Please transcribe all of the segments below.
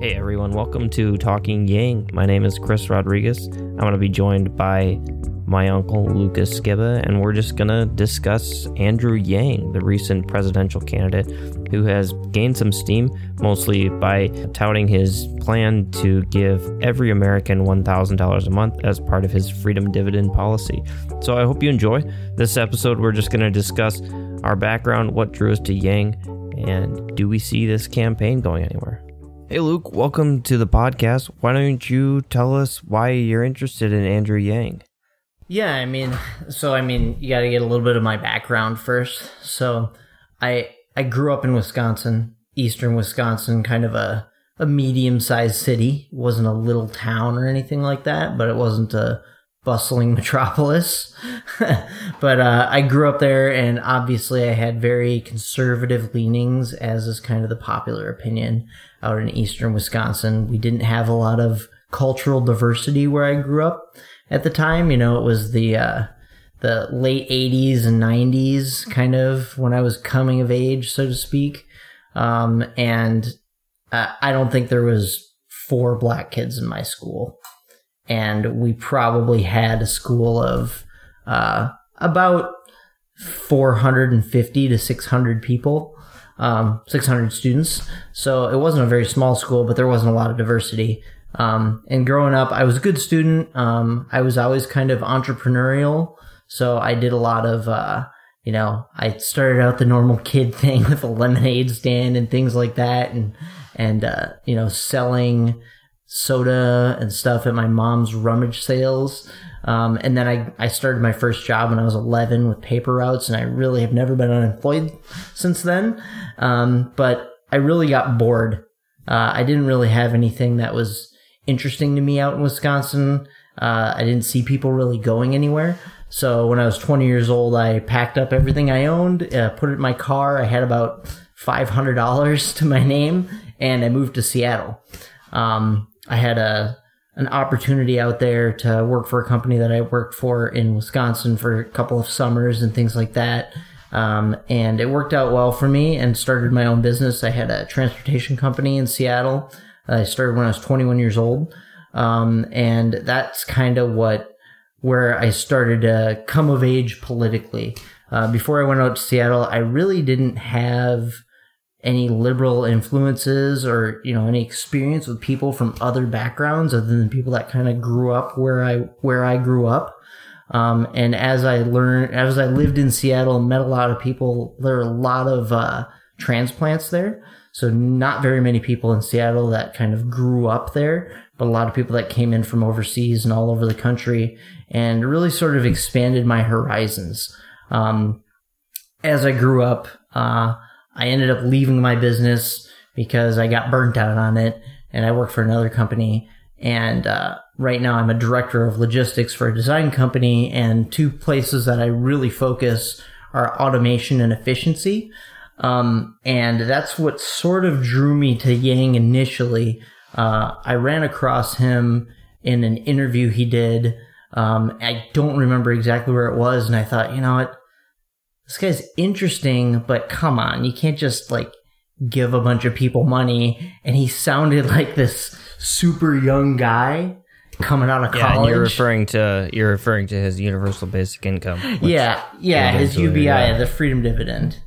Hey everyone, welcome to Talking Yang. My name is Chris Rodriguez. I'm going to be joined by my uncle Lucas Skiba, and we're just going to discuss Andrew Yang, the recent presidential candidate who has gained some steam, mostly by touting his plan to give every American $1,000 a month as part of his freedom dividend policy. So I hope you enjoy this episode. We're just going to discuss our background, what drew us to Yang, and do we see this campaign going anywhere? Hey, Luke, welcome to the podcast. Why don't you tell us why you're interested in Andrew Yang? Yeah, I mean, so I mean, you got to get a little bit of my background first. So, I I grew up in Wisconsin, eastern Wisconsin, kind of a a medium-sized city. It wasn't a little town or anything like that, but it wasn't a bustling metropolis. but uh, I grew up there, and obviously I had very conservative leanings, as is kind of the popular opinion out in eastern Wisconsin. We didn't have a lot of cultural diversity where I grew up at the time. You know, it was the uh, the late '80s and '90s, kind of when I was coming of age, so to speak. Um, and uh, I don't think there was four black kids in my school and we probably had a school of uh, about 450 to 600 people, um, 600 students. So it wasn't a very small school, but there wasn't a lot of diversity. Um, and growing up, I was a good student. Um, I was always kind of entrepreneurial. So I did a lot of, uh, you know, I started out the normal kid thing with a lemonade stand and things like that, and and uh, you know, selling soda and stuff at my mom's rummage sales. Um, and then I, I started my first job when I was 11 with paper routes, and I really have never been unemployed since then. Um, but I really got bored. Uh, I didn't really have anything that was interesting to me out in Wisconsin. Uh, I didn't see people really going anywhere. So when I was 20 years old, I packed up everything I owned, uh, put it in my car. I had about $500 to my name, and I moved to Seattle. Um, I had a an opportunity out there to work for a company that I worked for in Wisconsin for a couple of summers and things like that. Um, and it worked out well for me and started my own business. I had a transportation company in Seattle. I started when I was 21 years old. Um, and that's kind of what, where I started to come of age politically. Uh, before I went out to Seattle, I really didn't have any liberal influences or you know any experience with people from other backgrounds other than people that kind of grew up where I where I grew up. Um, and as I learned, as I lived in Seattle and met a lot of people, there are a lot of uh, transplants there. So not very many people in Seattle that kind of grew up there, but a lot of people that came in from overseas and all over the country, and really sort of expanded my horizons. Um, as I grew up, uh, I ended up leaving my business because I got burnt out on it and I work for another company. And uh, right now I'm a director of logistics for a design company. And two places that I really focus are automation and efficiency. Um, and that's what sort of drew me to Yang initially. Uh, I ran across him in an interview he did. Um, I don't remember exactly where it was. And I thought, you know what? This guy's interesting, but come on, you can't just like give a bunch of people money. And he sounded like this super young guy coming out of Yeah, college. you're referring to you're referring to his universal basic income. yeah, yeah, his UBI, yeah. the freedom dividend.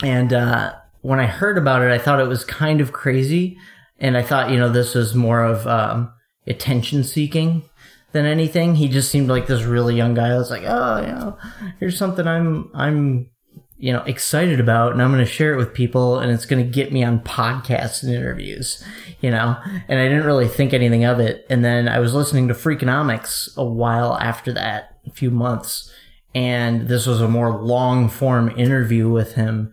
And uh, when I heard about it, I thought it was kind of crazy, and I thought, you know, this was more of um, attention seeking than anything. He just seemed like this really young guy. that's like, oh, you know, here's something I'm I'm you know excited about, and I'm going to share it with people, and it's going to get me on podcasts and interviews, you know. And I didn't really think anything of it. And then I was listening to Freakonomics a while after that, a few months, and this was a more long form interview with him,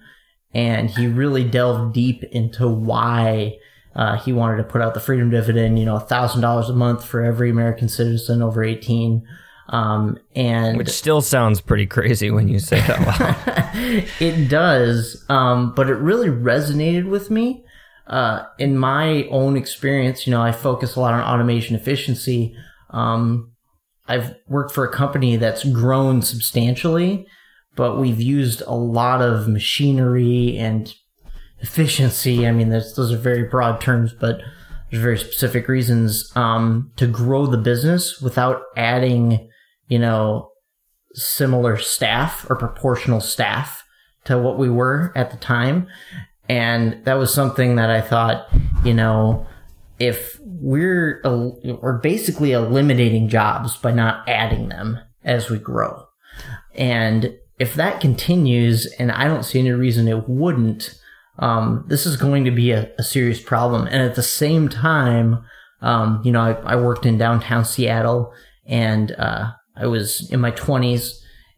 and he really delved deep into why. Uh, he wanted to put out the freedom dividend, you know, thousand dollars a month for every American citizen over eighteen, um, and Which still sounds pretty crazy when you say it out loud. it does, um, but it really resonated with me. Uh, in my own experience, you know, I focus a lot on automation efficiency. Um, I've worked for a company that's grown substantially, but we've used a lot of machinery and efficiency. I mean, those are very broad terms, but there's very specific reasons um, to grow the business without adding, you know, similar staff or proportional staff to what we were at the time. And that was something that I thought, you know, if we're we're basically eliminating jobs by not adding them as we grow. And if that continues, and I don't see any reason it wouldn't, um, this is going to be a, a, serious problem. And at the same time, um, you know, I, I, worked in downtown Seattle and uh, I was in my 20s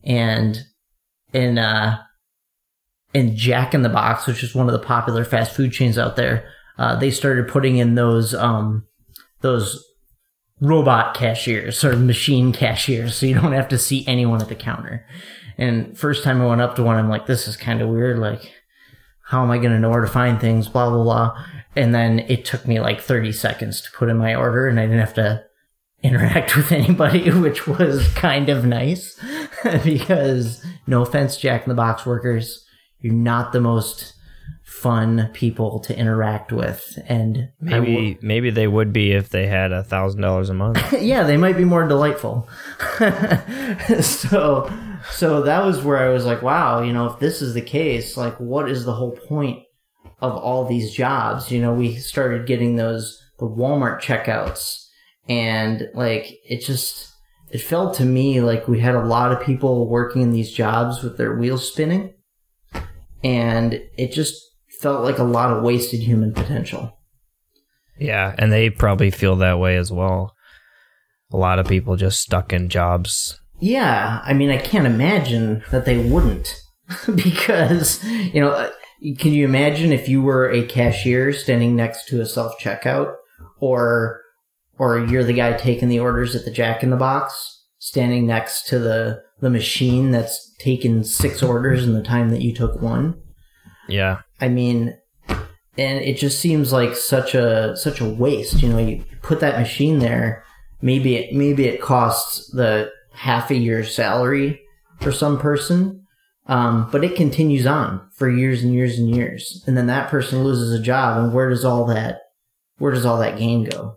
and in uh, in Jack in the Box, which is one of the popular fast food chains out there, uh, they started putting in those um, those robot cashiers or machine cashiers, so you don't have to see anyone at the counter. And first time I went up to one, I'm like, this is kind of weird. Like, how am I going to know where to find things? Blah blah blah. And then it took me like 30 seconds to put in my order, and I didn't have to interact with anybody, which was kind of nice because no offense, Jack in the Box workers, you're not the most fun people to interact with and maybe w- maybe they would be if they had a thousand dollars a month yeah they might be more delightful so so that was where i was like wow you know if this is the case like what is the whole point of all these jobs you know we started getting those the walmart checkouts and like it just it felt to me like we had a lot of people working in these jobs with their wheels spinning and it just felt like a lot of wasted human potential. Yeah, and they probably feel that way as well. A lot of people just stuck in jobs. Yeah, I mean, I can't imagine that they wouldn't. because, you know, uh, can you imagine if you were a cashier standing next to a self checkout or or you're the guy taking the orders at the Jack in the Box, standing next to the the machine that's taken six orders in the time that you took one? Yeah. I mean, and it just seems like such a such a waste. You know, you put that machine there, maybe it maybe it costs the half a year's salary for some person, um, but it continues on for years and years and years, and then that person loses a job, and where does all that where does all that gain go?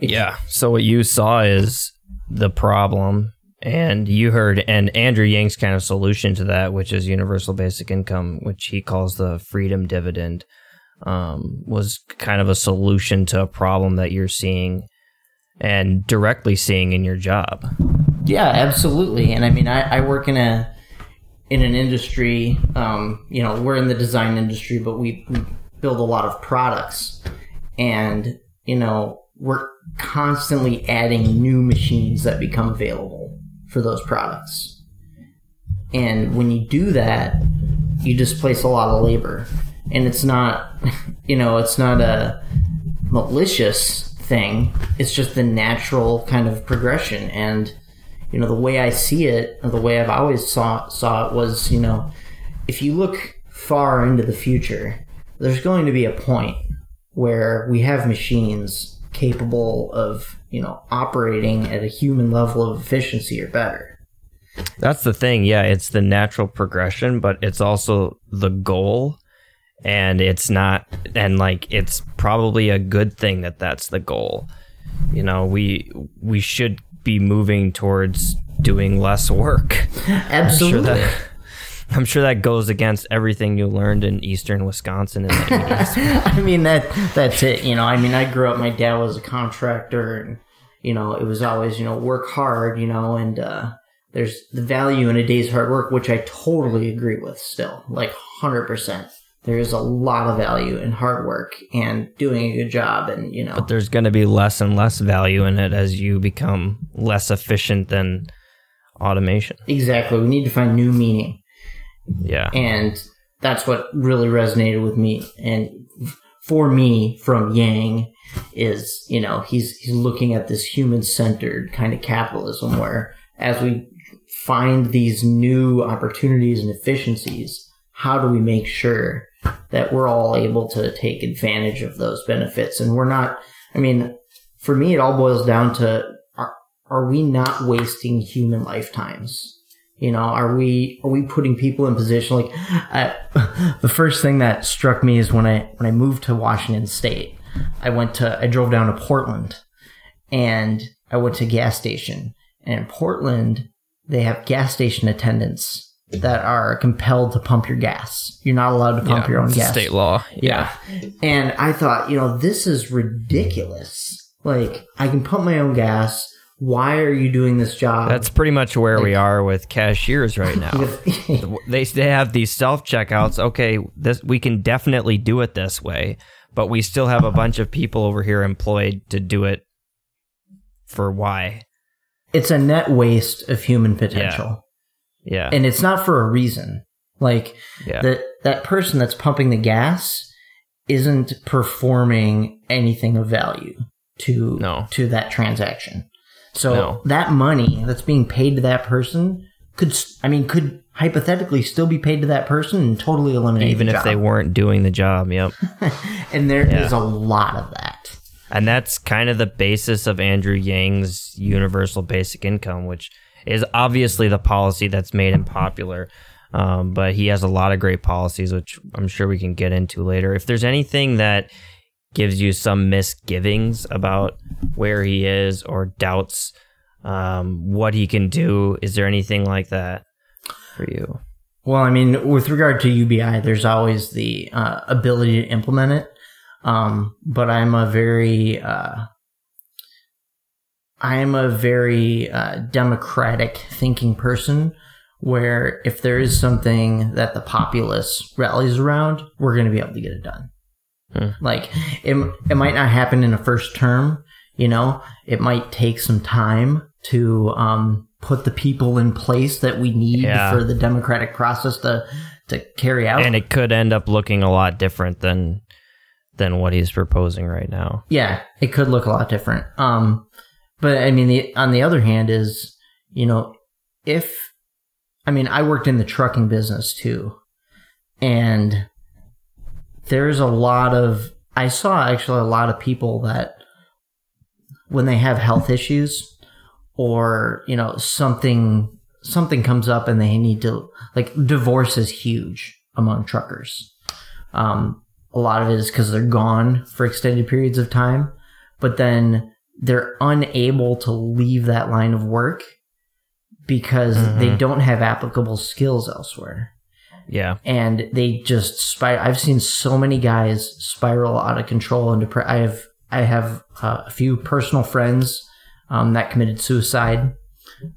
It yeah. So what you saw is the problem and you heard, and Andrew Yang's kind of solution to that, which is universal basic income, which he calls the freedom dividend, um, was kind of a solution to a problem that you're seeing and directly seeing in your job. Yeah, absolutely. And I mean, I, I work in a in an industry. Um, you know, we're in the design industry, but we, we build a lot of products, and you know, we're constantly adding new machines that become available for those products. And when you do that, you displace a lot of labor. And it's not, you know, it's not a malicious thing. It's just the natural kind of progression. And, you know, the way I see it, the way I've always saw, saw it was, you know, if you look far into the future, there's going to be a point where we have machines capable of you know operating at a human level of efficiency or better. That's the thing. Yeah it's the natural progression but it's also the goal. And it's not and like it's probably a good thing that that's the goal you know we we should be moving towards doing less work absolutely I'm sure that goes against everything you learned in eastern Wisconsin in the 80s. I mean that that's it. You know, I mean, I grew up. My dad was a contractor, and you know, it was always you know work hard. You know, and uh, there's the value in a day's hard work, which I totally agree with. Still, like hundred percent. There is a lot of value in hard work and doing a good job, and you know. But there's going to be less and less value in it as you become less efficient than automation. Exactly. We need to find new meaning. Yeah. And that's what really resonated with me. And for me, from Yang, is, you know, he's, he's looking at this human centered kind of capitalism where as we find these new opportunities and efficiencies, how do we make sure that we're all able to take advantage of those benefits? And we're not, I mean, for me, it all boils down to are, are we not wasting human lifetimes? You know, are we are we putting people in position like I, the first thing that struck me is when I when I moved to Washington State, I went to I drove down to Portland, and I went to a gas station, and in Portland they have gas station attendants that are compelled to pump your gas. You're not allowed to pump Yeah, your own gas. State law. Yeah. And I thought, you know, this is ridiculous. Like, I can pump my own gas. Why are you doing this job? That's pretty much where we are with cashiers right now. they they have these self checkouts. Okay, this we can definitely do it this way, but we still have a bunch of people over here employed to do it for why? it's a net waste of human potential. Yeah. And it's not for a reason. Like, yeah. that that person that's pumping the gas isn't performing anything of value to No. to that transaction. So No. that money that's being paid to that person could I mean could hypothetically still be paid to that person and totally eliminate Even the if they weren't doing the job. Yep. and there is Yeah. a lot of that. And that's kind of the basis of Andrew Yang's universal basic income, which is obviously the policy that's made him popular. Um, but he has a lot of great policies, which I'm sure we can get into later. If there's anything that gives you some misgivings about where he is or doubts um, what he can do, is there anything like that for you? Well, I mean, with regard to UBI, there's always the uh, ability to implement it. Um, but I'm a very, uh, I am a very uh, democratic thinking person. Where if there is something that the populace rallies around, we're going to be able to get it done. Hmm. Like it, it might not happen in a first term. You know, it might take some time to um, put the people in place that we need Yeah. for the democratic process to to carry out. And it could end up looking a lot different than than what he's proposing right now. yeah, it could look a lot different. Um, but I mean, the, on the other hand, is you know, if I mean, I worked in the trucking business too, and there's a lot of I saw actually a lot of people that when they have health issues or you know something something comes up and they need to like divorce is huge among truckers. Um, a lot of it is because they're gone for extended periods of time. But then they're unable to leave that line of work because they Mhm. don't have applicable skills elsewhere Yeah. and they just spiral. I've seen so many guys spiral out of control and depre- I have I have uh, a few personal friends um, that committed suicide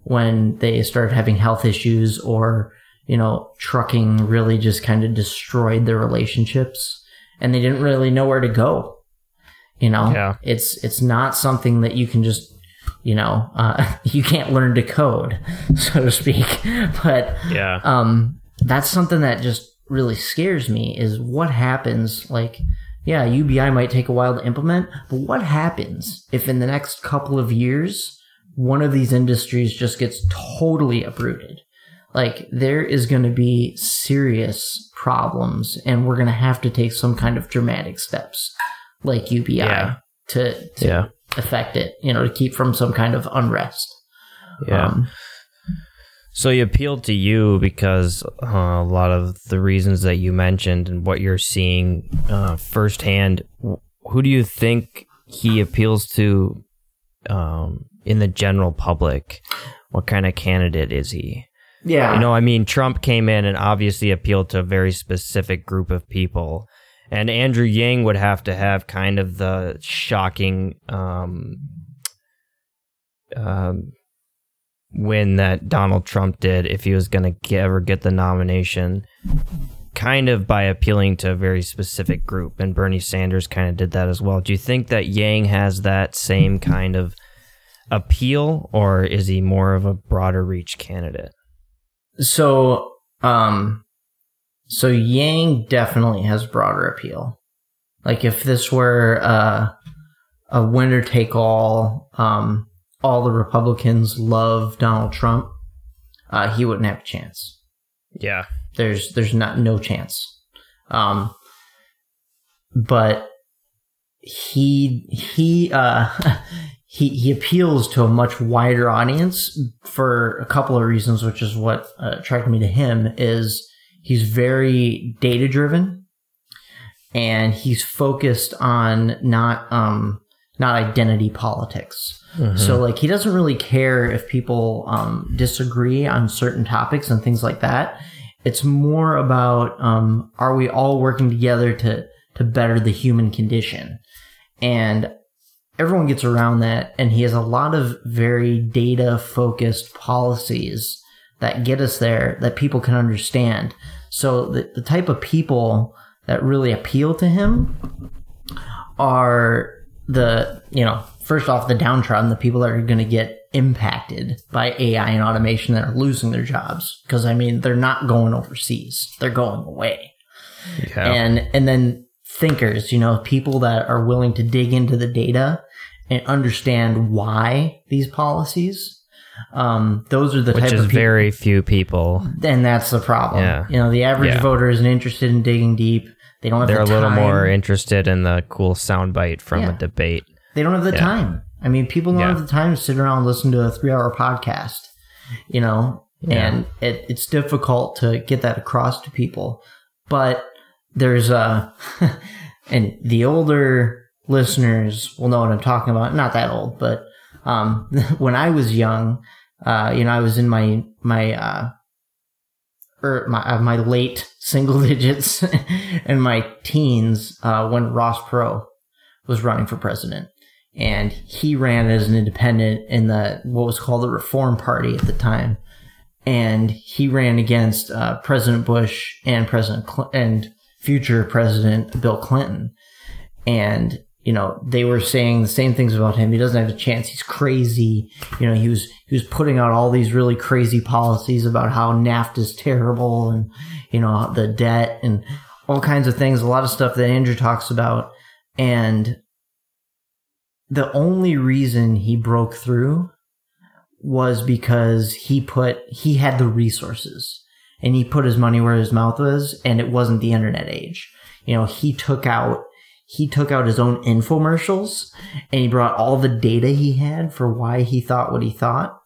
when they started having health issues or you know trucking really just kind of destroyed their relationships and they didn't really know where to go. You know, Yeah. it's it's not something that you can just you know uh, you can't learn to code so to speak but Yeah. um that's something that just really scares me is what happens like yeah ubi might take a while to implement but what happens if in the next couple of years one of these industries just gets totally uprooted like there is going to be serious problems and we're going to have to take some kind of dramatic steps like ubi Yeah. to, to Yeah. affect it you know to keep from some kind of unrest Yeah. Um, So he appealed to you because uh, a lot of the reasons that you mentioned and what you're seeing uh, firsthand. Who do you think he appeals to um, in the general public? What kind of candidate is he? yeah You know, I mean, Trump came in and obviously appealed to a very specific group of people. And Andrew Yang would have to have kind of the shocking um, um, win that Donald Trump did if he was going to ever get the nomination, kind of by appealing to a very specific group. And Bernie Sanders kind of did that as well. Do you think that Yang has that same kind of appeal, or is he more of a broader reach candidate? So, um, so Yang definitely has broader appeal. Like if this were uh, a winner take all, um, all the Republicans love Donald Trump, uh, he wouldn't have a chance. Yeah. There's there's not no chance. Um, but he he uh he he appeals to a much wider audience for a couple of reasons, which is what uh, attracted me to him. Is he's very data driven, and he's focused on not um not identity politics. So like he doesn't really care if people um, disagree on certain topics and things like that. It's more about um, are we all working together to to better the human condition, and everyone gets around that. And he has a lot of very data focused policies that get us there that people can understand. So the, the type of people that really appeal to him are the you know first off the downtrodden the people that are going to get impacted by ai and automation that are losing their jobs because i mean they're not going overseas they're going away Yeah. and and then thinkers you know people that are willing to dig into the data and understand why these policies um those are the Which type is of people very few people. and that's the problem Yeah. you know the average Yeah. voter isn't interested in digging deep they don't have They're a the little time. more interested in the cool soundbite from Yeah. a debate. They don't have the Yeah. time. I mean, people don't have the time to sit around and listen to a three hour podcast, you know, and it, it's difficult to get that across to people. But there's a, and the older listeners will know what I'm talking about. Not that old, but um, when I was young, uh, you know, I was in my, my, uh, or my, uh, my late single digits and my teens uh, when Ross Perot was running for president, and he ran as an independent in the what was called the Reform Party at the time, and he ran against uh, President Bush and President Cl- and future President Bill Clinton, and you know they were saying the same things about him. He doesn't have a chance. He's crazy. You know he was he was putting out all these really crazy policies about how NAFTA is terrible and you know the debt and all kinds of things. A lot of stuff that Andrew talks about and the only reason he broke through was because he put he had the resources and he put his money where his mouth was and it wasn't the internet age you know he took out he took out his own infomercials and he brought all the data he had for why he thought what he thought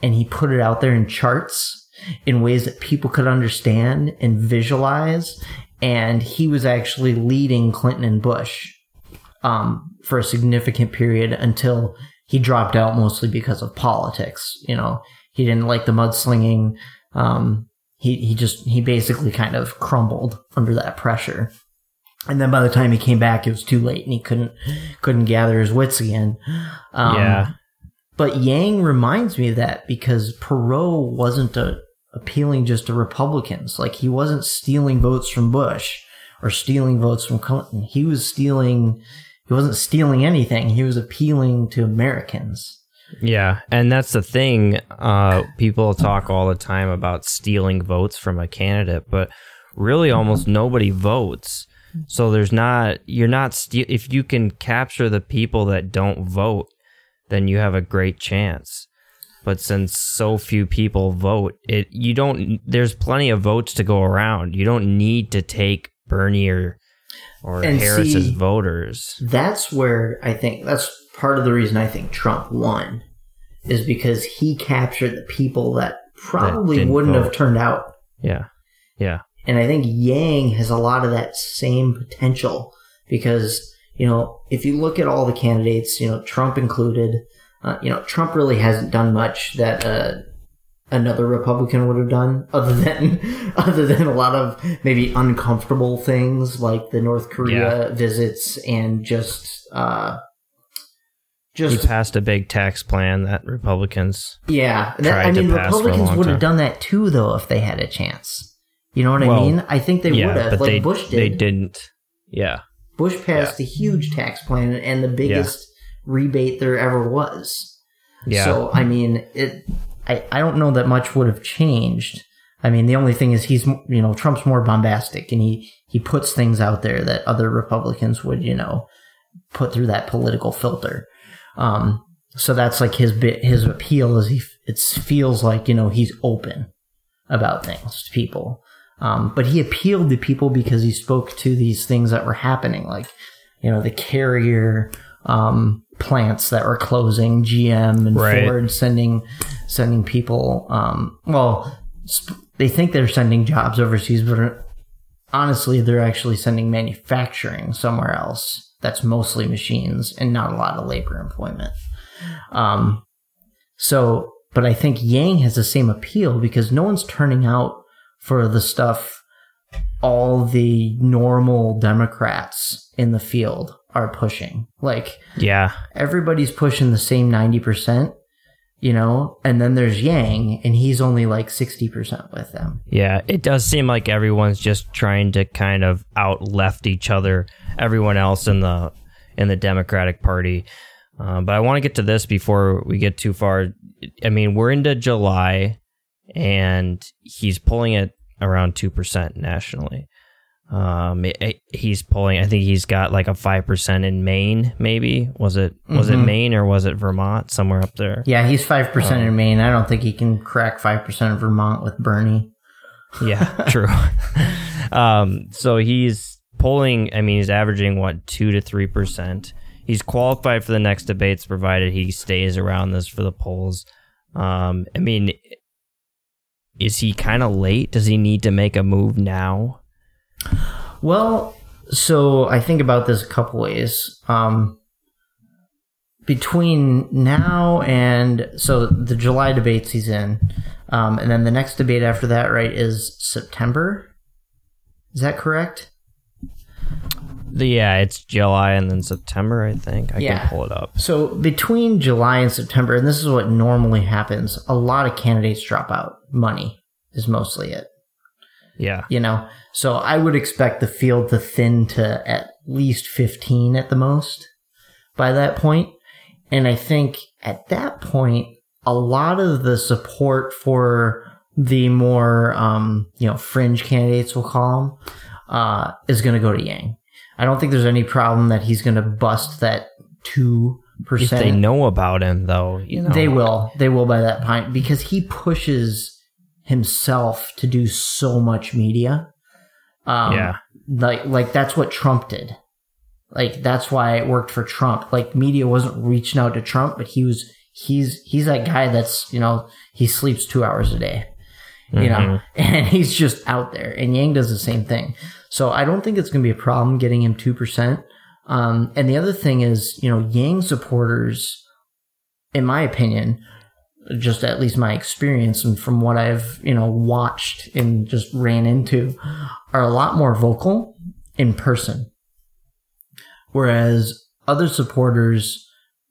and he put it out there in charts in ways that people could understand and visualize and he was actually leading Clinton and Bush um, for a significant period until he dropped out mostly because of politics. You know, he didn't like the mudslinging. Um, he he just he basically kind of crumbled under that pressure. And then by the time he came back, it was too late, and he couldn't couldn't gather his wits again. Um, yeah. but Yang reminds me of that because Perot wasn't a, appealing just to Republicans. Like he wasn't stealing votes from Bush or stealing votes from Clinton. He was stealing. He wasn't stealing anything. He was appealing to Americans. Yeah, and that's the thing. Uh, people talk all the time about stealing votes from a candidate, but really, almost nobody votes. Mm-hmm. So there's not. You're not. Ste- if you can capture the people that don't vote, then you have a great chance. But since so few people vote, it you don't. There's plenty of votes to go around. You don't need to take Bernie or or And Harris's see- voters. That's where I think that's part of the reason I think Trump won is because he captured the people that probably wouldn't have turned out. Yeah, yeah, And I think Yang has a lot of that same potential because, you know, if you look at all the candidates, you know, Trump included, uh, you know, Trump really hasn't done much that uh, another Republican would have done other than other than a lot of maybe uncomfortable things like the North Korea visits and just uh he passed a big tax plan that Republicans yeah, that, tried I mean, Republicans would have done that too, though, if they had a chance. You know what Well, I mean? I think they would have, but like they Bush did. they didn't. Yeah, Bush passed a huge tax plan and the biggest rebate there ever was. yeah. So I mean, it. I I don't know that much would have changed. I mean, the only thing is he's you know Trump's more bombastic and he he puts things out there that other Republicans would you know put through that political filter. Um, so that's like his bit his appeal is he it feels like you know he's open about things to people. Um, but he appealed to people because he spoke to these things that were happening, like you know the carrier um, plants that were closing, GM and Right. Ford sending sending people. Um, well, sp- they think they're sending jobs overseas, but honestly, they're actually sending manufacturing somewhere else. That's mostly machines and not a lot of labor employment. Um, so, but I think Yang has the same appeal because no one's turning out for the stuff all the normal Democrats in the field are pushing. Like Yeah. everybody's pushing the same 90%, you know, and then there's Yang and he's only like 60% with them. Yeah, it does seem like everyone's just trying to kind of out left each other, everyone else in the in the Democratic Party. Um, but I want to get to this before we get too far. I mean, we're into July, and he's pulling it around two percent nationally. Um, it- it- he's pulling. I think he's got like a five percent in Maine. Maybe was it was it Mhm. Maine or was it Vermont? Somewhere up there. Yeah, he's 5% in Maine. I don't think he can crack 5% in Vermont with Bernie. Yeah, true. um, so he's polling. I mean, he's averaging what two to three percent. He's qualified for the next debates, provided he stays around this for the polls. Um, I mean, is he kind of late? Does he need to make a move now? Well, so I think about this a couple ways. Um, between now and so the July debates he's in, um, and then the next debate after that, right, is September. Is that correct? Yeah, it's July and then September. I think I Yeah. can pull it up. So between July and September, and this is what normally happens, a lot of candidates drop out. Money is mostly it. Yeah, you know so i would expect the field to thin to at least 15 at the most by that point. point and i think at that point a lot of the support for the more um, you know fringe candidates we'll call them uh, is going to go to yang i don't think there's any problem that he's going to bust that 2% if they know about him, though, you know they will. They will by that point because he pushes himself to do so much media. Um, Yeah, Like, like that's what Trump did. Like that's why it worked for Trump. Like media wasn't reaching out to Trump, but he was. He's he's that guy that's you know he sleeps two hours a day, you know, Mhm. and he's just out there. And Yang does the same thing. So I don't think it's going to be a problem getting him two percent. Um, and the other thing is, you know, Yang supporters, in my opinion, just at least my experience and from what I've, you know, watched and just ran into, are a lot more vocal in person. Whereas other supporters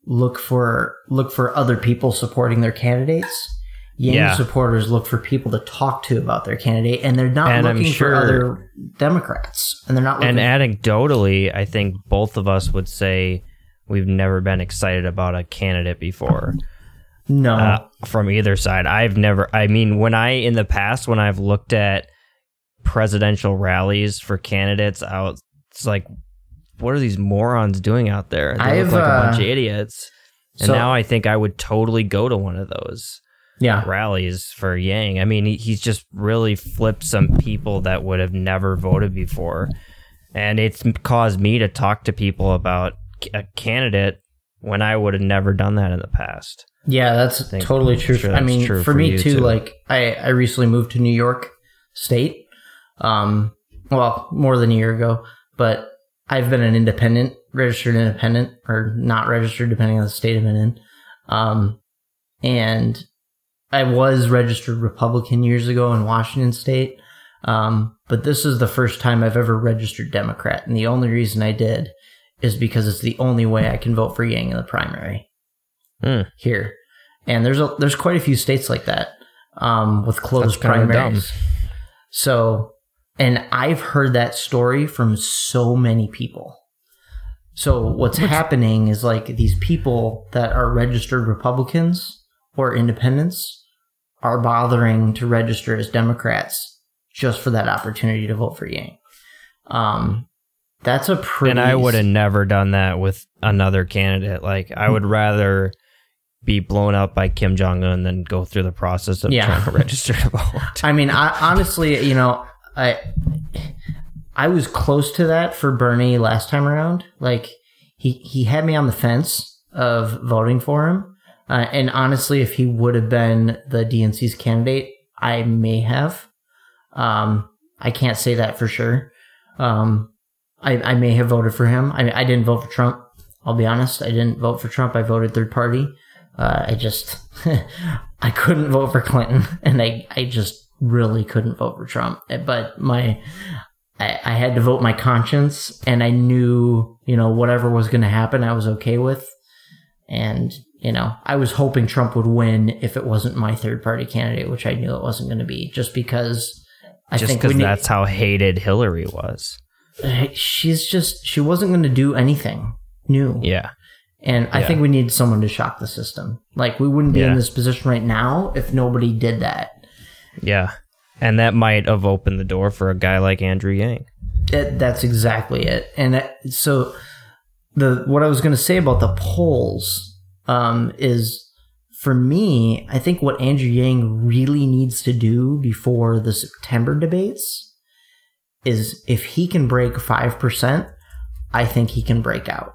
look for look for other people supporting their candidates. Yang Yeah. supporters look for people to talk to about their candidate, and they're not And looking sure- for other Democrats, and they're not looking. For. And anecdotally, I think both of us would say we've never been excited about a candidate before. no, uh, from either side. I've never. I mean, when I in the past when I've looked at presidential rallies for candidates, I was it's like, what are these morons doing out there? They I've, look like a bunch uh, of idiots. And so- now I think I would totally go to one of those yeah, rallies for Yang. I mean, he, he's just really flipped some people that would have never voted before, and it's caused me to talk to people about a candidate when I would have never done that in the past. Yeah, that's totally I'm true. sure I mean, true for, me too, too. Like, I I recently moved to New York State, um, well, more than a year ago, but I've been an independent, registered independent, or not registered, depending on the state I'm in. Um, and I was registered Republican years ago in Washington State. Um, but this is the first time I've ever registered Democrat, and the only reason I did is because it's the only way I can vote for Yang in the primary Hmm. here. And there's a, there's quite a few states like that um, with closed primaries. So, and I've heard that story from so many people. So what's happening is like these people that are registered Republicans or independents are bothering to register as Democrats just for that opportunity to vote for Yang. Um, that's a pretty. And I would have never done that with another candidate. Like I would rather be blown up by Kim Jong Un than go through the process of Yeah. trying to register to vote. I mean, I, honestly, you know, I I was close to that for Bernie last time around. Like he he had me on the fence, of voting for him. Uh, and honestly, if he would have been the DNC's candidate, I may have. Um, I can't say that for sure. Um, I, I may have voted for him. I, I didn't vote for Trump. I'll be honest. I didn't vote for Trump. I voted third party. Uh, I just, I couldn't vote for Clinton and I, I just really couldn't vote for Trump. But my, I, I had to vote my conscience and I knew, you know, whatever was going to happen, I was okay with. And, you know, I was hoping Trump would win if it wasn't my third party candidate, which I knew it wasn't going to be just because I Just think because we need- that's how hated Hillary was. she's just, she wasn't going to do anything new. Yeah. And I Yeah. think we need someone to shock the system. Like we wouldn't be Yeah. in this position right now if nobody did that. Yeah. And that might have opened the door for a guy like Andrew Yang. It, that's exactly it. And that, so the what I was going to say about the polls um, is for me, I think what Andrew Yang really needs to do before the September debates is if he can break five percent, I think he can break out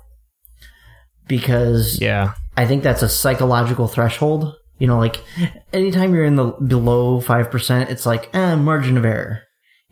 because Yeah. I think that's a psychological threshold. You know, like anytime you're in the below five percent, it's like eh, margin of error.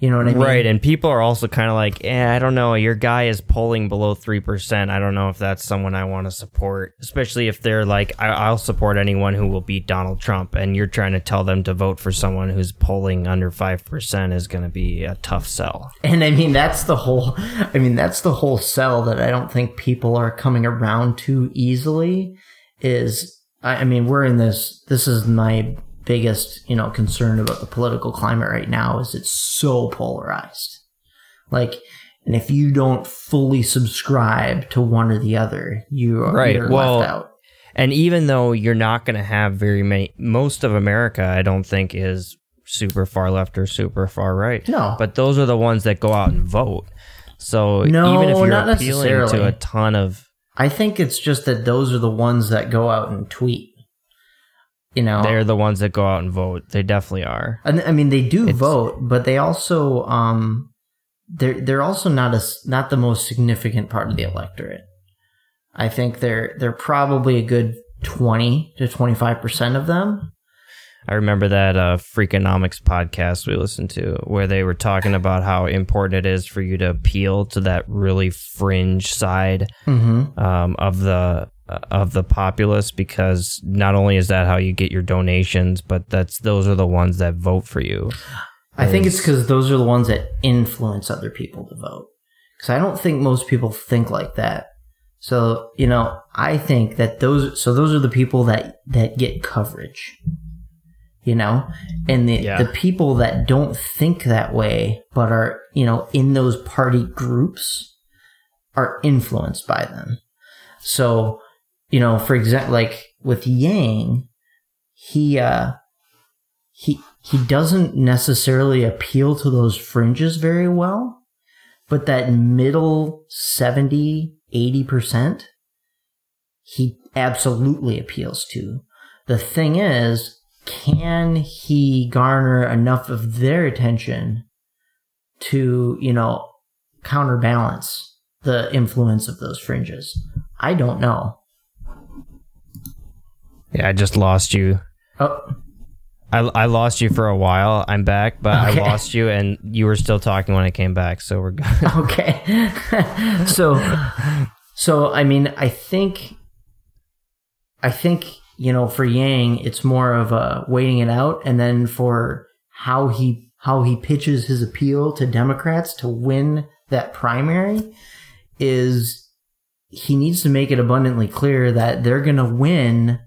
You know what I mean? Right. And people are also kind of like, eh, I don't know. Your guy is polling below 3%. I don't know if that's someone I want to support, especially if they're like, I- I'll support anyone who will beat Donald Trump. And you're trying to tell them to vote for someone who's polling under 5% is going to be a tough sell. And I mean, that's the whole. I mean, that's the whole sell that I don't think people are coming around to easily. Is I, I mean, we're in this. This is my biggest, you know, concern about the political climate right now. Is it's so polarized. Like, and if you don't fully subscribe to one or the other, you are Right, well, left out. And even though you're not going to have very many, most of America, I don't think is super far left or super far right. No, But those are the ones that go out and vote. So No, even if you're not appealing to a ton of I think it's just that those are the ones that go out and tweet. You know, They're the ones that go out and vote. They definitely are. And I mean, they do It's- vote, but they also um, they're they're also not a not the most significant part of the electorate. I think they're they're probably a good twenty to twenty five percent of them. I remember that uh, Freakonomics podcast we listened to where they were talking about how important it is for you to appeal to that really fringe side Mm-hmm. um, of the Uh, of the populace because not only is that how you get your donations, but that's those are the ones that vote for you. I think it's because those are the ones that influence other people to vote. Because I don't think most people think like that. So you know, I think that those so those are the people that that get coverage. You know, and the Yeah. the people that don't think that way but are you know in those party groups are influenced by them. So you know, for example, like with Yang, he uh he he doesn't necessarily appeal to those fringes very well but that middle 70 80% he absolutely appeals to. The thing is can he garner enough of their attention to you know counterbalance the influence of those fringes? I don't know Yeah, I just lost you. oh I, I lost you for a while. I'm back, but Okay. I lost you, and you were still talking when I came back. So we're good. okay so so i mean i think i think you know for yang it's more of a waiting it out and then for how he how he pitches his appeal to democrats to win that primary is he needs to make it abundantly clear that they're going to win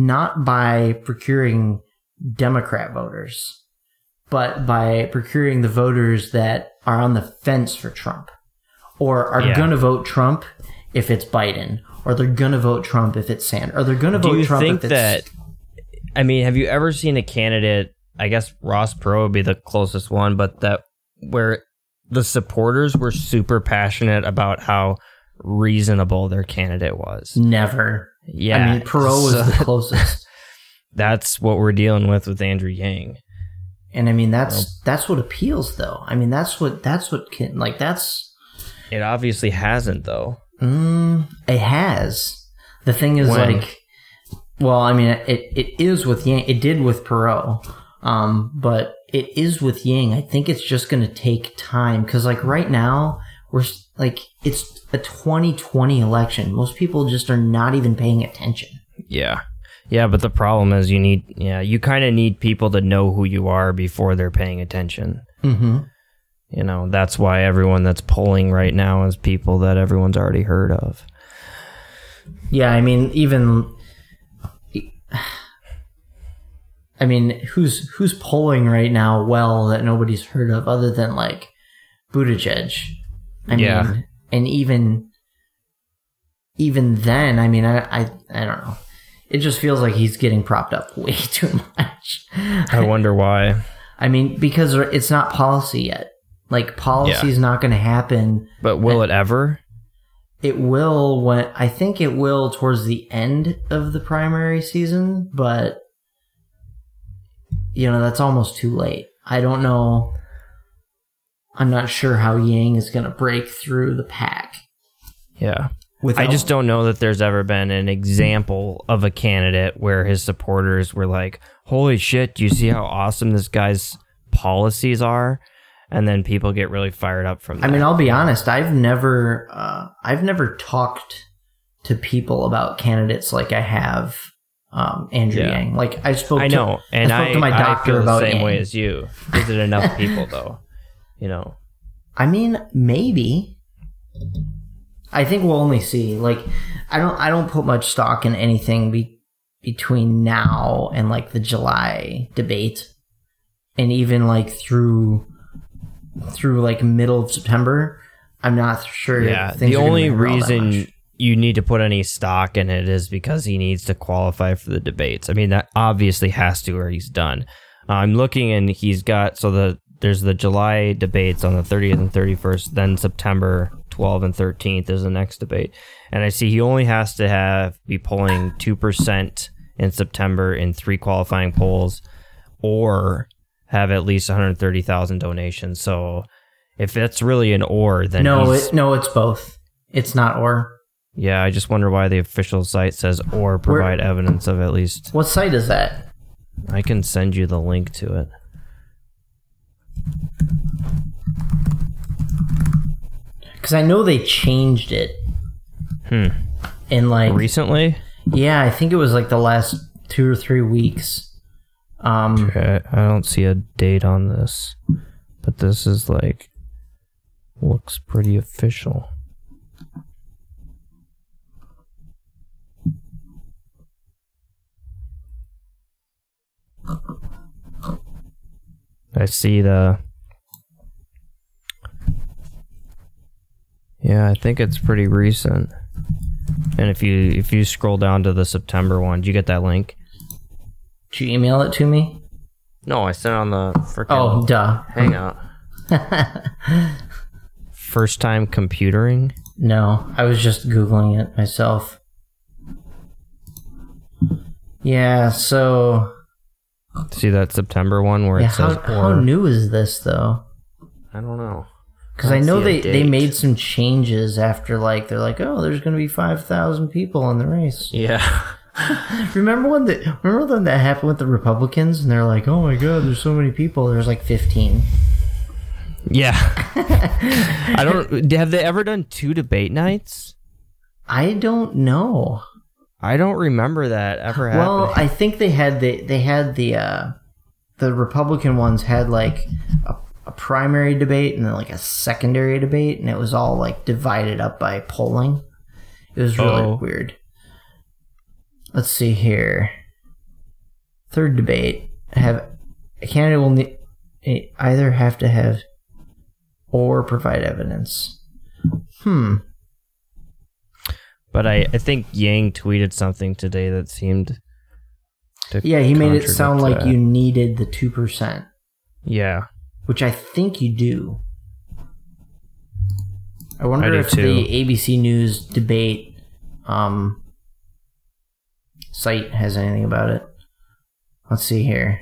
not by procuring democrat voters but by procuring the voters that are on the fence for Trump or are Yeah. going to vote Trump if it's Biden or they're going to vote Trump if it's Sanders or they're going to vote you Trump think if it's that? I mean, have you ever seen a candidate? I guess Ross Perot would be the closest one, but that where the supporters were super passionate about how reasonable their candidate was. never. Yeah, I mean, Perot was so the closest. that's what we're dealing with with Andrew Yang. And I mean that's that's what appeals though. I mean that's what that's what can like that's It obviously hasn't though. mm, it has The thing is, When? like, well, I mean, it it is with Yang. It did with Perot, um, but it is with Yang. I think it's just going to take time because, like, right now we're like it's a 2020 election. Most people just are not even paying attention. Yeah. Yeah, but the problem is you need yeah, you kind of need people to know who you are before they're paying attention. Mm-hmm. You know, that's why everyone that's polling right now is people that everyone's already heard of. Yeah, I mean, even. I mean, who's who's polling right now well that nobody's heard of other than like Buttigieg? I Yeah. mean, and even even then, I mean, I, I I don't know. It just feels like he's getting propped up way too much. I wonder why. I mean, because it's not policy yet. Like policy is not going to happen. But will it ever? It will when I think it will towards the end of the primary season, but you know that's almost too late. I don't know. I'm not sure how Yang is going to break through the pack. Yeah. Without, I just don't know that there's ever been an example of a candidate where his supporters were like, "Holy shit, do you see how awesome this guy's policies are?" And then people get really fired up from that. I mean, I'll be honest. I've never, uh, I've never talked to people about candidates like I have um, Andrew Yeah. Yang. Like I spoke. I to, know, and I I, to my I doctor feel about the same Yang. way as you. Is it enough people though? You know, I mean, maybe. I think we'll only see. Like, I don't. I don't put much stock in anything be, between now and like the July debate, and even like through through like middle of September. I'm not sure. yeah. The only move around that reason you need to put any stock in it is because he needs to qualify for the debates. I mean, that obviously has to, or he's done. Uh, I'm looking, and he's got so the there's the July debates on the 30th and 31st. Then September 12th and 13th is the next debate, and I see he only has to have be polling two percent in September in three qualifying polls, or have at least 130,000 donations. So if it's really an or, then No, it, no, it's both. It's not or. yeah, I just wonder why the official site says or provide evidence of at least. What site is that? I can send you the link to it. Because I know they changed it. Hmm. In like Recently? Yeah, I think it was like the last two or three weeks. Um, Okay, I don't see a date on this, but this is like looks pretty official. I see the Yeah, I think it's pretty recent. And if you if you scroll down to the September one, do you get that link? did you email it to me? No, I sent it on the freaking Oh, duh. Hang Hangout. First time computering? No, I was just googling it myself. Yeah, so See that September one where yeah, it says how, how new is this though? I don't know. Because I know they, they made some changes after like they're like, oh, there's gonna be five thousand people in the race. Yeah. Remember when the remember when that happened with the Republicans and they're like, oh my god, there's so many people. There's like fifteen. yeah. I don't have they ever done two debate nights? I don't know. I don't remember that ever happening. Well, I think they had the they had the uh, the Republican ones had like a, a primary debate and then like a secondary debate, and it was all like divided up by polling. It was really Oh. weird. Let's see here. Third debate have a candidate will ne- either have to have or provide evidence. Hmm. But I, I think Yang tweeted something today that seemed to Yeah, he made it sound like contradict you needed the two percent. Yeah. which I think you do. I wonder I if too. the ABC News debate um, site has anything about it. Let's see here.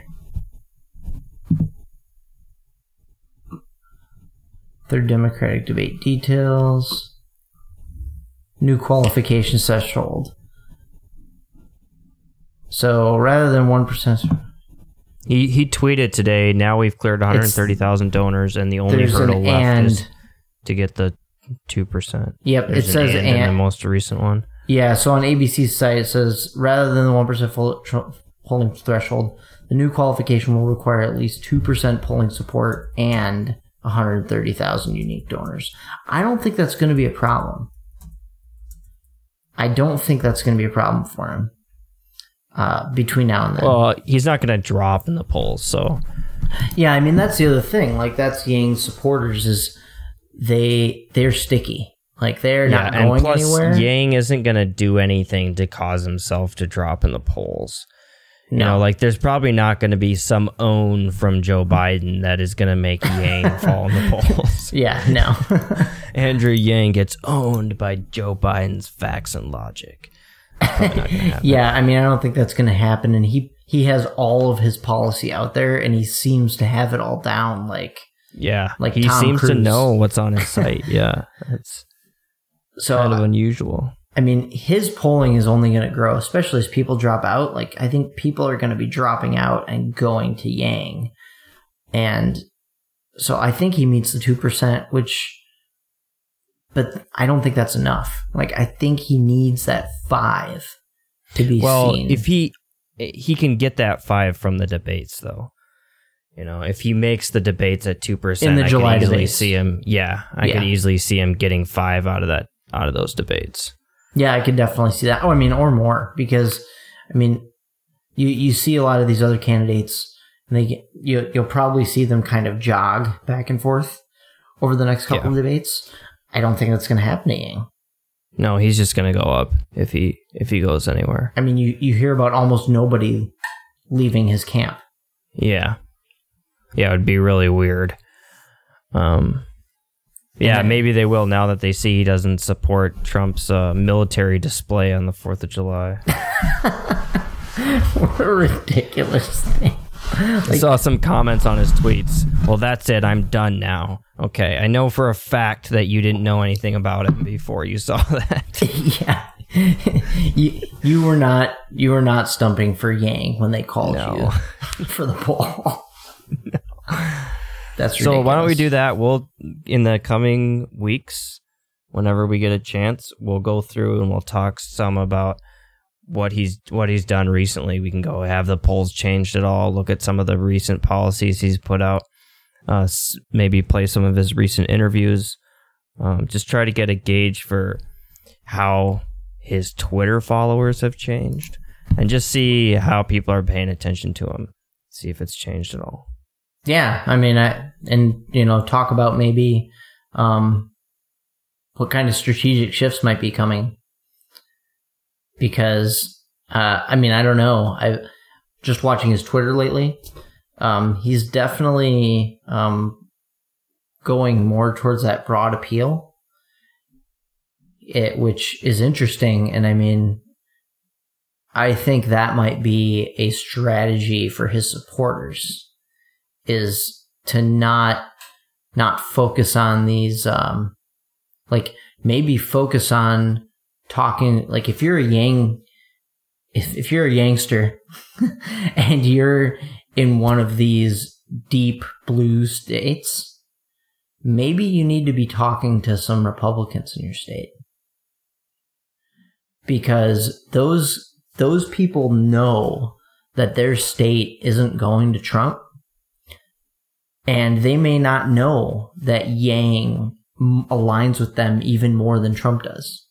Third Democratic debate details. New qualification threshold. So rather than one percent, He he tweeted today. Now we've cleared 130,000 donors, and the only hurdle left and. is to get the two percent. Yep, it There's says an and, in the most recent one. Yeah, so on ABC's site it says rather than the one percent polling threshold, the new qualification will require at least two percent polling support and 130,000 unique donors. I don't think that's going to be a problem. I don't think that's going to be a problem for him uh, between now and then. Well, he's not going to drop in the polls, so yeah, I mean that's the other thing. Like that's Yang's supporters is they they're sticky. Like they're not and going plus anywhere. Yang isn't going to do anything to cause himself to drop in the polls. You know, like there's probably not going to be some own from Joe Biden that is going to make Yang fall in the polls. yeah, no. Andrew Yang gets owned by Joe Biden's facts and logic. Probably not gonna happen. Yeah, I mean, I don't think that's going to happen. And he he has all of his policy out there, and he seems to have it all down. Like yeah, Like he Tom seems to know what's on his site. Yeah, it's so, kind of uh, unusual. I mean, his polling is only going to grow, especially as people drop out. Like I think people are going to be dropping out and going to Yang, and so I think he meets the two percent, which. But I don't think that's enough. Like I think he needs that five to be Well, seen. if he he can get that five from the debates, though. You know, if he makes the debates at two percent, In the I July could easily debates. see him. Yeah, I could Yeah. easily see him getting five out of that out of those debates. Yeah, I can definitely see that. Oh, I mean, or more because, I mean, you you see a lot of these other candidates, and they get, you you'll probably see them kind of jog back and forth over the next couple of debates. I don't think that's going to happen to Yang. No, he's just gonna go up if he if he goes anywhere. I mean, you you hear about almost nobody leaving his camp. Yeah, yeah, it would be really weird. Um, yeah, then- maybe they will now that they see he doesn't support Trump's uh, military display on the Fourth of July. what a ridiculous thing! I saw some comments on his tweets. Well, that's it. I'm done now. Okay, I know for a fact that you didn't know anything about him before you saw that. yeah. you, you were not you were not stumping for Yang when they called No. you for the poll. no. That's so why don't we do that? We'll in the coming weeks, whenever we get a chance, we'll go through and we'll talk some about what he's what he's done recently. We can go have the polls changed at all. Look at some of the recent policies he's put out. Uh, maybe play some of his recent interviews. Um, just try to get a gauge for how his Twitter followers have changed, and just see how people are paying attention to him. See if it's changed at all. Yeah, I mean, I and you know, talk about maybe um, what kind of strategic shifts might be coming. Because, uh, I mean, I don't know. I just watching his Twitter lately. Um, he's definitely um, going more towards that broad appeal, it, which is interesting. And I mean, I think that might be a strategy for his supporters is to not not focus on these um like maybe focus on talking like if you're a yang if, if you're a youngster and you're in one of these deep blue states maybe you need to be talking to some republicans in your state because those those people know that their state isn't going to trump and they may not know that Yang aligns with them even more than Trump does.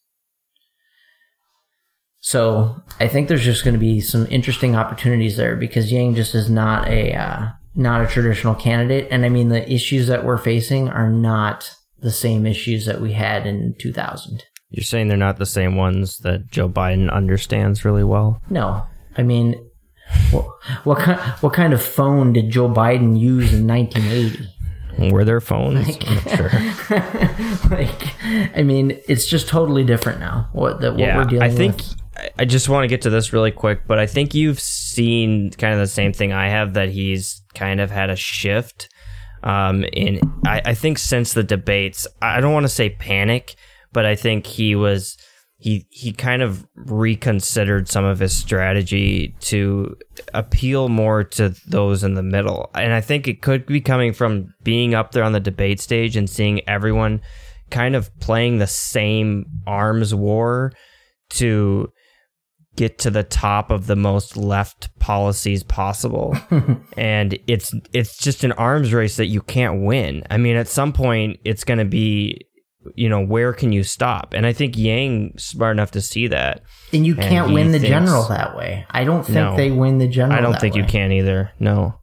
So I think there's just going to be some interesting opportunities there because Yang just is not a uh, not a traditional candidate, and I mean the issues that we're facing are not the same issues that we had in 2000. You're saying they're not the same ones that Joe Biden understands really well. No, I mean, what, what kind what kind of phone did Joe Biden use in 1980? Were their phones? I'm not sure. like, I mean, it's just totally different now. What that what yeah, we're dealing I think with. I- just want to get to this really quick, but I think you've seen kind of the same thing I have that he's kind of had a shift. Um, in I, I think since the debates, I don't want to say panic, but I think he was he he kind of reconsidered some of his strategy to appeal more to those in the middle. And I think it could be coming from being up there on the debate stage and seeing everyone kind of playing the same arms war to get to the top of the most left policies possible. and it's it's just an arms race that you can't win. I mean, at some point it's going to be you know, where can you stop? And I think Yang smart enough to see that. And you can't and win the thinks, general that way. I don't think no, they win the general. I don't think way. you can either. No.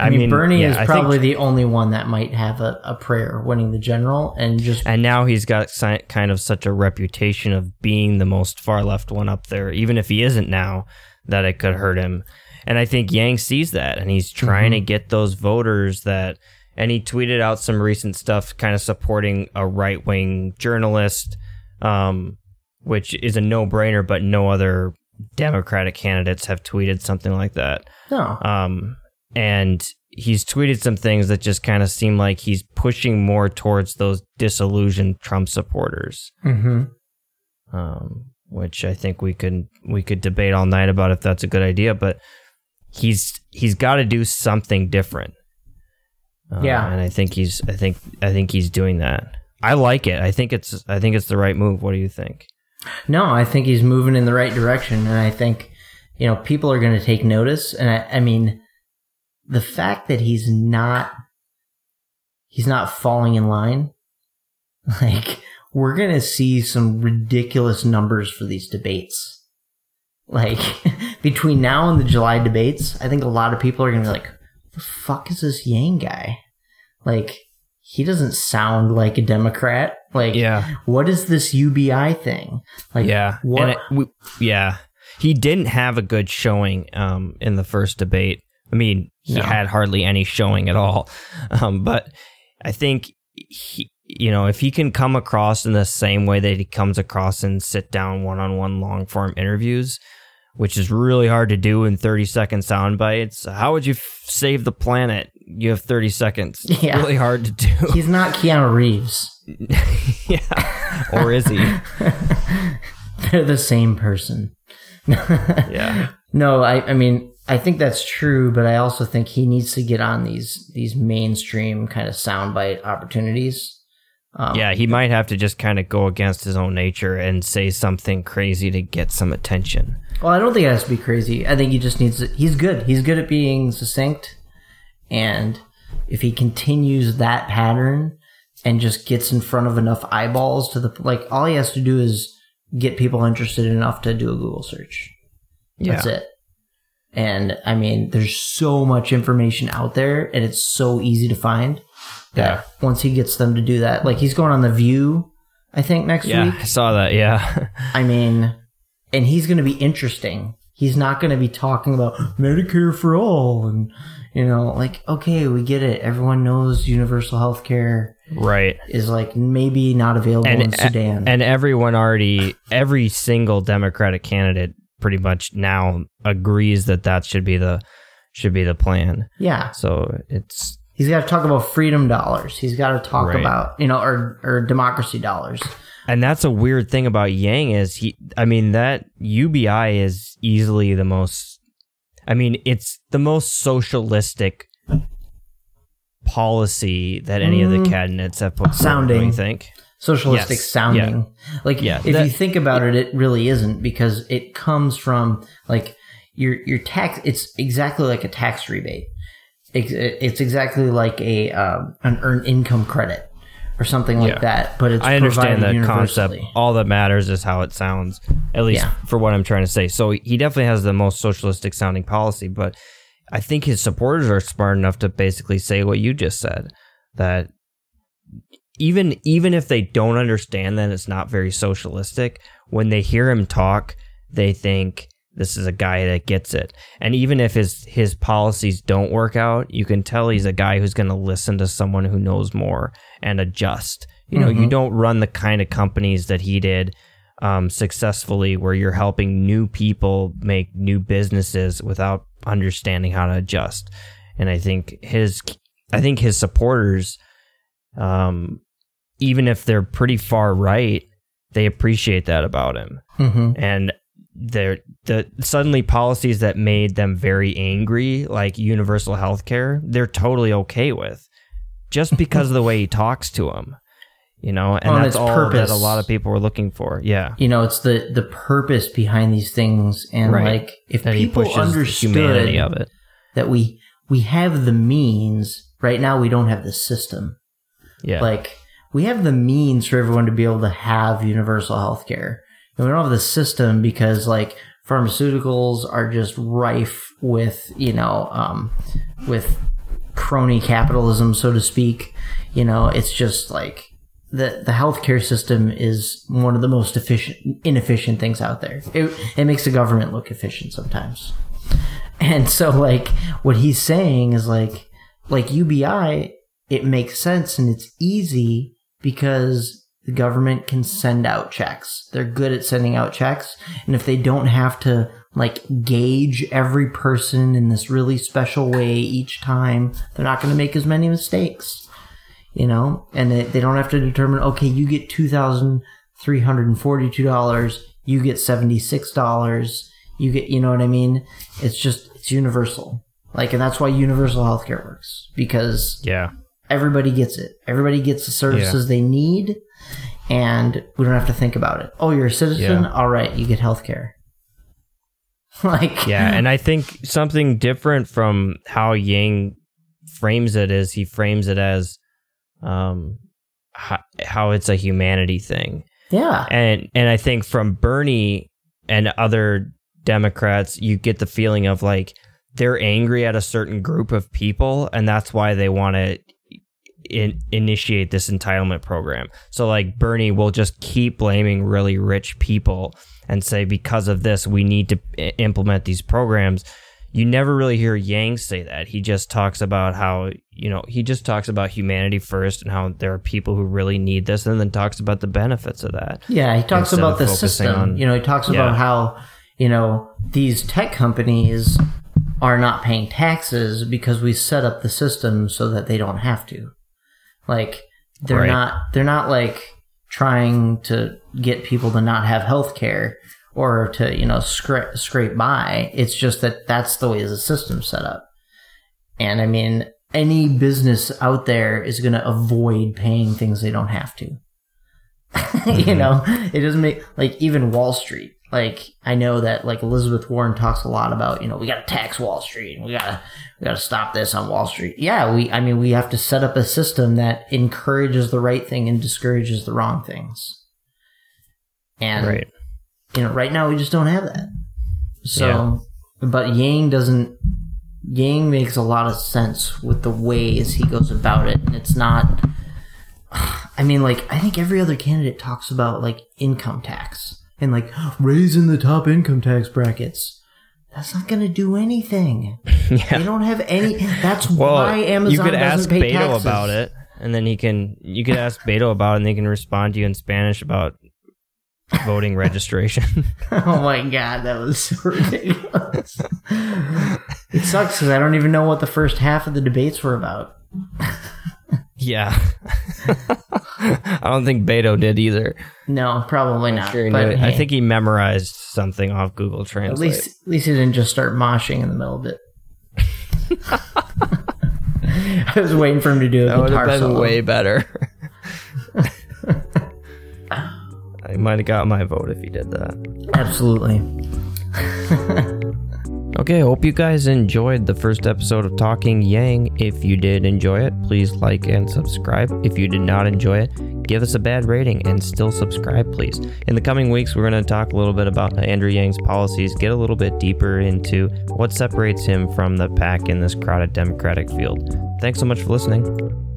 I, I mean, mean, Bernie yeah, is probably think, the only one that might have a, a, prayer winning the general, and just and now he's got kind of such a reputation of being the most far left one up there, even if he isn't now, that it could hurt him. And I think Yang sees that, and he's trying mm-hmm. to get those voters that and he tweeted out some recent stuff kind of supporting a right wing journalist, um, which is a no brainer, but no other Democratic candidates have tweeted something like that. No. Um, and he's tweeted some things that just kind of seem like he's pushing more towards those disillusioned Trump supporters. Mm-hmm. Um, which I think we could we could debate all night about if that's a good idea, but he's he's got to do something different. Uh, yeah, and I think he's I think I think he's doing that. I like it. I think it's I think it's the right move. What do you think? No, I think he's moving in the right direction, and I think you know people are going to take notice. And I, I mean, the fact that he's not he's not falling in line, like we're going to see some ridiculous numbers for these debates. Like between now and the July debates, I think a lot of people are going to be like, the fuck is this Yang guy? Like, he doesn't sound like a Democrat. Like, yeah. what is this UBI thing? Like, yeah, what? It, we, yeah, he didn't have a good showing um, in the first debate. I mean, he no. had hardly any showing at all. Um, but I think he, you know, if he can come across in the same way that he comes across in sit down one on one long form interviews, which is really hard to do in 30 second sound bites. How would you f- save the planet? You have 30 seconds. Yeah. Really hard to do. He's not Keanu Reeves. yeah. Or is he? They're the same person. yeah. No, I, I mean, I think that's true, but I also think he needs to get on these these mainstream kind of soundbite opportunities um, yeah, he might have to just kind of go against his own nature and say something crazy to get some attention. Well, I don't think it has to be crazy. I think he just needs to, he's good. He's good at being succinct. And if he continues that pattern and just gets in front of enough eyeballs to the, like, all he has to do is get people interested enough to do a Google search. Yeah. That's it. And I mean, there's so much information out there and it's so easy to find yeah. Once he gets them to do that, like he's going on the View, I think next week. yeah, week. I saw that. Yeah. I mean, and he's going to be interesting. He's not going to be talking about Medicare for all and you know, like okay, we get it. Everyone knows universal health care right is like maybe not available and, in Sudan. And everyone already every single democratic candidate pretty much now agrees that that should be the should be the plan. Yeah. So it's He's got to talk about freedom dollars. He's got to talk right. about, you know, or, or democracy dollars. And that's a weird thing about Yang is he, I mean, that UBI is easily the most, I mean, it's the most socialistic policy that any mm, of the mm. candidates have put sounding. you think? Socialistic yes. sounding. Yeah. Like, yeah, if that, you think about it, it really isn't because it comes from like your, your tax, it's exactly like a tax rebate it's exactly like a um, an earned income credit or something like yeah. that. But it's I understand that concept. All that matters is how it sounds, at least for what I'm trying to say. So he definitely has the most socialistic sounding policy, but I think his supporters are smart enough to basically say what you just said that even even if they don't understand that it's not very socialistic, when they hear him talk, they think this is a guy that gets it. And even if his his policies don't work out, you can tell he's a guy who's going to listen to someone who knows more and adjust. You know, mm-hmm. you don't run the kind of companies that he did um, successfully, where you're helping new people make new businesses without understanding how to adjust. And I think his, I think his supporters, um, even if they're pretty far right, they appreciate that about him. Mm-hmm. And they're the suddenly policies that made them very angry, like universal health care, they're totally okay with. Just because of the way he talks to them. You know, and and that's all purpose. that a lot of people were looking for. Yeah. You know, it's the the purpose behind these things, and Right. like if That people understood humanity of it. that we we have the means. Right now, we don't have the system. Yeah. Like we have the means for everyone to be able to have universal health care. And we don't have the system because like pharmaceuticals are just rife with, you know, um, with crony capitalism, so to speak. You know, it's just like the the healthcare system is one of the most efficient inefficient things out there. It it makes the government look efficient sometimes. And so like what he's saying is like like UBI it makes sense and it's easy because the government can send out checks. They're good at sending out checks. And if they don't have to like gauge every person in this really special way each time, they're not going to make as many mistakes. You know, and they, they don't have to determine, okay, you get $2,342, you get $76, you get, you know what I mean? It's just, it's universal. Like, and that's why universal healthcare works because yeah. Everybody gets it. Everybody gets the services they need, and we don't have to think about it. Oh, you're a citizen? Yeah. All right, you get health care. like, Yeah, and I think something different from how Yang frames it is he frames it as um how, how it's a humanity thing. yeah, And and I think from Bernie and other Democrats you get the feeling of like they're angry at a certain group of people and that's why they want to in, initiate this entitlement program. So like Bernie will just keep blaming really rich people and say because of this we need to i- implement these programs. You never really hear Yang say that. He just talks about how, you know, he just talks about humanity first and how there are people who really need this and then talks about the benefits of that. yeah. He talks about the system. on- you know, he talks Yeah. about how you know these tech companies are not paying taxes because we set up the system so that they don't have to. Like they're Right. not they're not like trying to get people to not have health care or to, you know, scrape scrape by. It's just that that's the way the system's set up. And I mean, any business out there is going to avoid paying things they don't have to. you mm-hmm. know, it doesn't make like even Wall Street. Like I know that like Elizabeth Warren talks a lot about, you know, we got to tax Wall Street and we got to we got to stop this on Wall Street. Yeah, we I mean we have to set up a system that encourages the right thing and discourages the wrong things. And Right. you know, right now we just don't have that. So, but Yang doesn't. Yang makes a lot of sense with the ways he goes about it, and it's not. I mean, like I think every other candidate talks about like income tax and like raising the top income tax brackets. That's not going to do anything. They don't have any. That's Well, why Amazon you could ask Beto taxes. about it, and then he can. You could ask Beto about it, and they can respond to you in Spanish about voting registration. Oh my god, that was so ridiculous. it sucks because I don't even know what the first half of the debates were about. Yeah, I don't think Beto did either. No, probably not. Sure but knew it. I think he memorized something off Google Translate. at least at least he didn't just start moshing in the middle of it. I was waiting for him to do a that would have been solo. way better. I might have got my vote if he did that. Absolutely. Okay, hope you guys enjoyed the first episode of Talking Yang. If you did enjoy it, please like and subscribe. If you did not enjoy it, give us a bad rating and still subscribe, please. In the coming weeks, we're going to talk a little bit about Andrew Yang's policies, get a little bit deeper into what separates him from the pack in this crowded Democratic field. Thanks so much for listening.